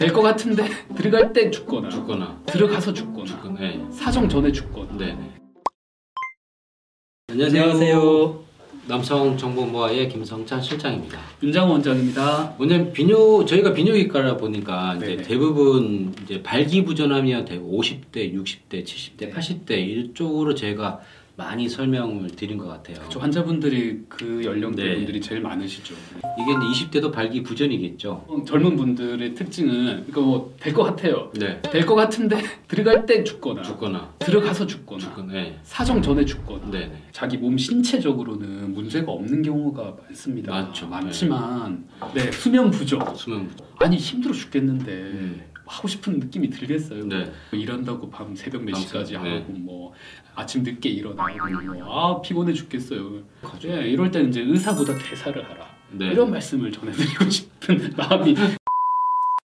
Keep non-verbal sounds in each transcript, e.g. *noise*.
될 것 같은데 *laughs* 들어갈 때 죽거나 죽거나 들어가서 죽거나 죽거나. 네. 사정 전에 죽거나 네. 네. 안녕하세요. 남성 정보모아의 김성찬 실장입니다. 윤장 원장입니다. 오늘 비뇨 저희가 비뇨기과라 보니까 이제 네네. 대부분 이제 발기부전하면 50대, 60대, 70대, 네. 80대 이쪽으로 제가 많이 설명을 드린 것 같아요. 저 환자분들이 그 연령대 네. 분들이 제일 많으시죠. 이게 이제 20대도 발기부전이겠죠. 어, 젊은 분들의 특징은 그러니까 뭐 될 것 같아요. 네. 될 것 같은데 *laughs* 들어갈 때 죽거나 죽거나 들어가서 죽거나 죽거나. 네. 사정 전에 죽거나 네. 네. 자기 몸 신체적으로는 문제가 없는 경우가 많습니다. 많죠. 많지만 네, 수면 부족. 수면 부전. 아니 힘들어 죽겠는데 음. 하고 싶은 느낌이 들겠어요. 네. 뭐 일한다고 밤 새벽 몇 시까지 네. 하고 뭐 아침 늦게 일어나고 뭐 아 피곤해 죽겠어요. 네, 이럴 때는 이제 의사보다 대사를 하라 네. 이런 말씀을 전해드리고 *laughs* 싶은 마음이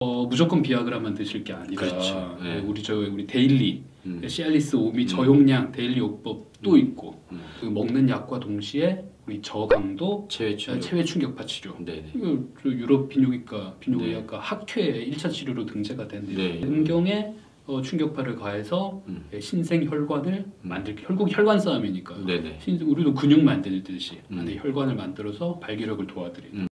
어, 무조건 비아그라만 드실 게 아니라 그렇죠. 네. 우리 저 우리 daily 음. 시알리스 오미 음. 저용량 daily 요법도 음. 있고 음. 그 먹는 약과 동시에 우리 저강도 체외. 체외 충격파 치료 네. 네. 이거 저 유럽 비뇨기과 비뇨의학과 학회에 1차 치료로 등재가 된 네. 음경에 어, 충격파를 가해서 음. 예, 신생 혈관을 만들 결국 혈관 싸움이니까 네. 네. 신- 우리도 근육 만들듯이 음. 안에 혈관을 만들어서 발기력을 도와드리는 음.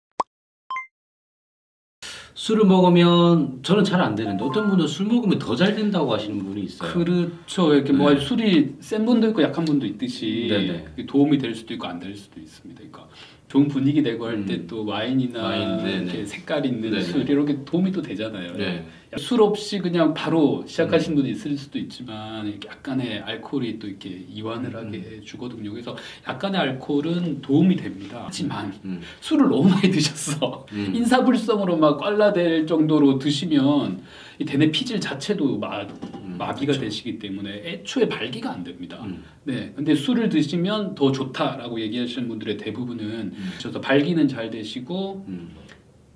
술을 먹으면 저는 잘 안 되는데 어떤 분은 술 먹으면 더 잘 된다고 하시는 분이 있어요. 그렇죠 이렇게 뭐 네. 술이 센 분도 있고 약한 분도 있듯이 네네. 그게 도움이 될 수도 있고 안 될 수도 있습니다 그러니까 좋은 분위기 내고 할때 음. 또 와인이나 와인. 이렇게 색깔 있는 네네. 술 이렇게 도움이 또 되잖아요 네. 술 없이 그냥 바로 음. 시작하신 분이 있을 수도 있지만 약간의 알코올이 또 이렇게 이완을 음. 하게 해주거든요. 그래서 약간의 알코올은 도움이 됩니다. 하지만 음. 술을 너무 많이 드셨어. 음. 인사불성으로 막 꽐라될 정도로 드시면 이 대뇌 피질 자체도 마, 음. 마비가 그렇죠. 되시기 때문에 애초에 발기가 안 됩니다. 음. 네, 근데 술을 드시면 더 좋다라고 얘기하시는 분들의 대부분은 음. 그래서 발기는 잘 되시고 음.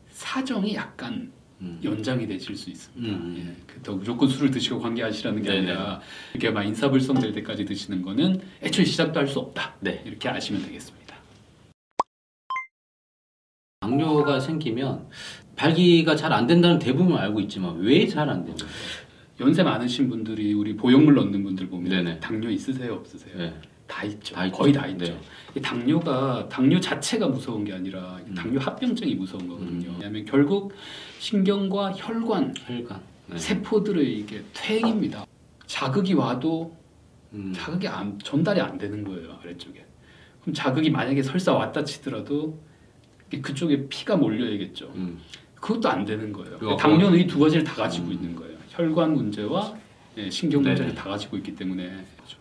사정이 약간 음. 연장이 되실 수 있습니다. 음. 예, 그렇다고 무조건 술을 드시고 관계하시라는 게 네네. 아니라 이렇게 막 인사불성 될 때까지 드시는 거는 애초에 시작도 할 수 없다. 네. 이렇게 아시면 되겠습니다. 당뇨가 생기면 발기가 잘 안 된다는 대부분 알고 있지만 왜 잘 안 되는? 연세 많으신 분들이 우리 보형물 넣는 분들 보면 네네. 당뇨 있으세요, 없으세요? 네. 다 있죠. 다 있죠. 거의 다 있죠. 네. 이 당뇨가 당뇨 자체가 무서운 게 아니라 이 음. 당뇨 합병증이 무서운 거거든요. 음. 왜냐하면 결국 신경과 혈관, 혈관. 네. 세포들의 이게 퇴행입니다. 자극이 와도 음. 자극이 안, 전달이 안 되는 거예요 아래쪽에. 그럼 자극이 만약에 설사 왔다 치더라도 그쪽에 피가 몰려야겠죠. 음. 그것도 안 되는 거예요. 당뇨는 이 두 가지를 다 가지고 음. 있는 거예요. 혈관 문제와 예, 신경 문제를 네네. 다 가지고 있기 때문에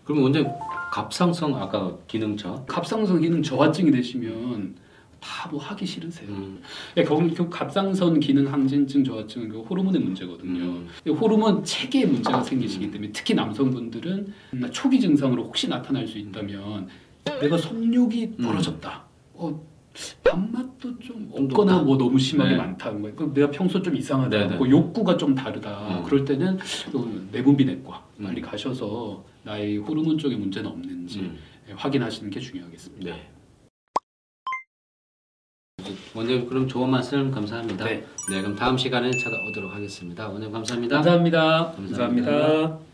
그럼 원래 갑상선 아까 기능차. 갑상선 기능 저하증이 되시면 다 뭐 하기 싫으세요. 음. 예, 결국 그 갑상선 기능 항진증 저하증은 그 호르몬의 문제거든요. 음. 이 호르몬 체계에 문제가 생기시기 때문에 특히 남성분들은 음, 초기 증상으로 혹시 나타날 수 있다면 내가 성욕이 음. 떨어졌다. 어, 밥맛도 좀좀 없거나. 뭐 너무 심하게 네. 많다는 거예요. 그럼 내가 평소 좀 이상하다. 네네. 뭐 욕구가 좀 다르다. 음. 그럴 때는 또 내분비내과 음. 빨리 가셔서 나의 호르몬 쪽에 문제는 없는지 음. 예, 확인하시는 게 중요하겠습니다. 네. 원장님 그럼 좋은 말씀 감사합니다. 네. 네, 그럼 다음 시간에 찾아오도록 하겠습니다. 원장님 감사합니다. 감사합니다. 감사합니다. 감사합니다.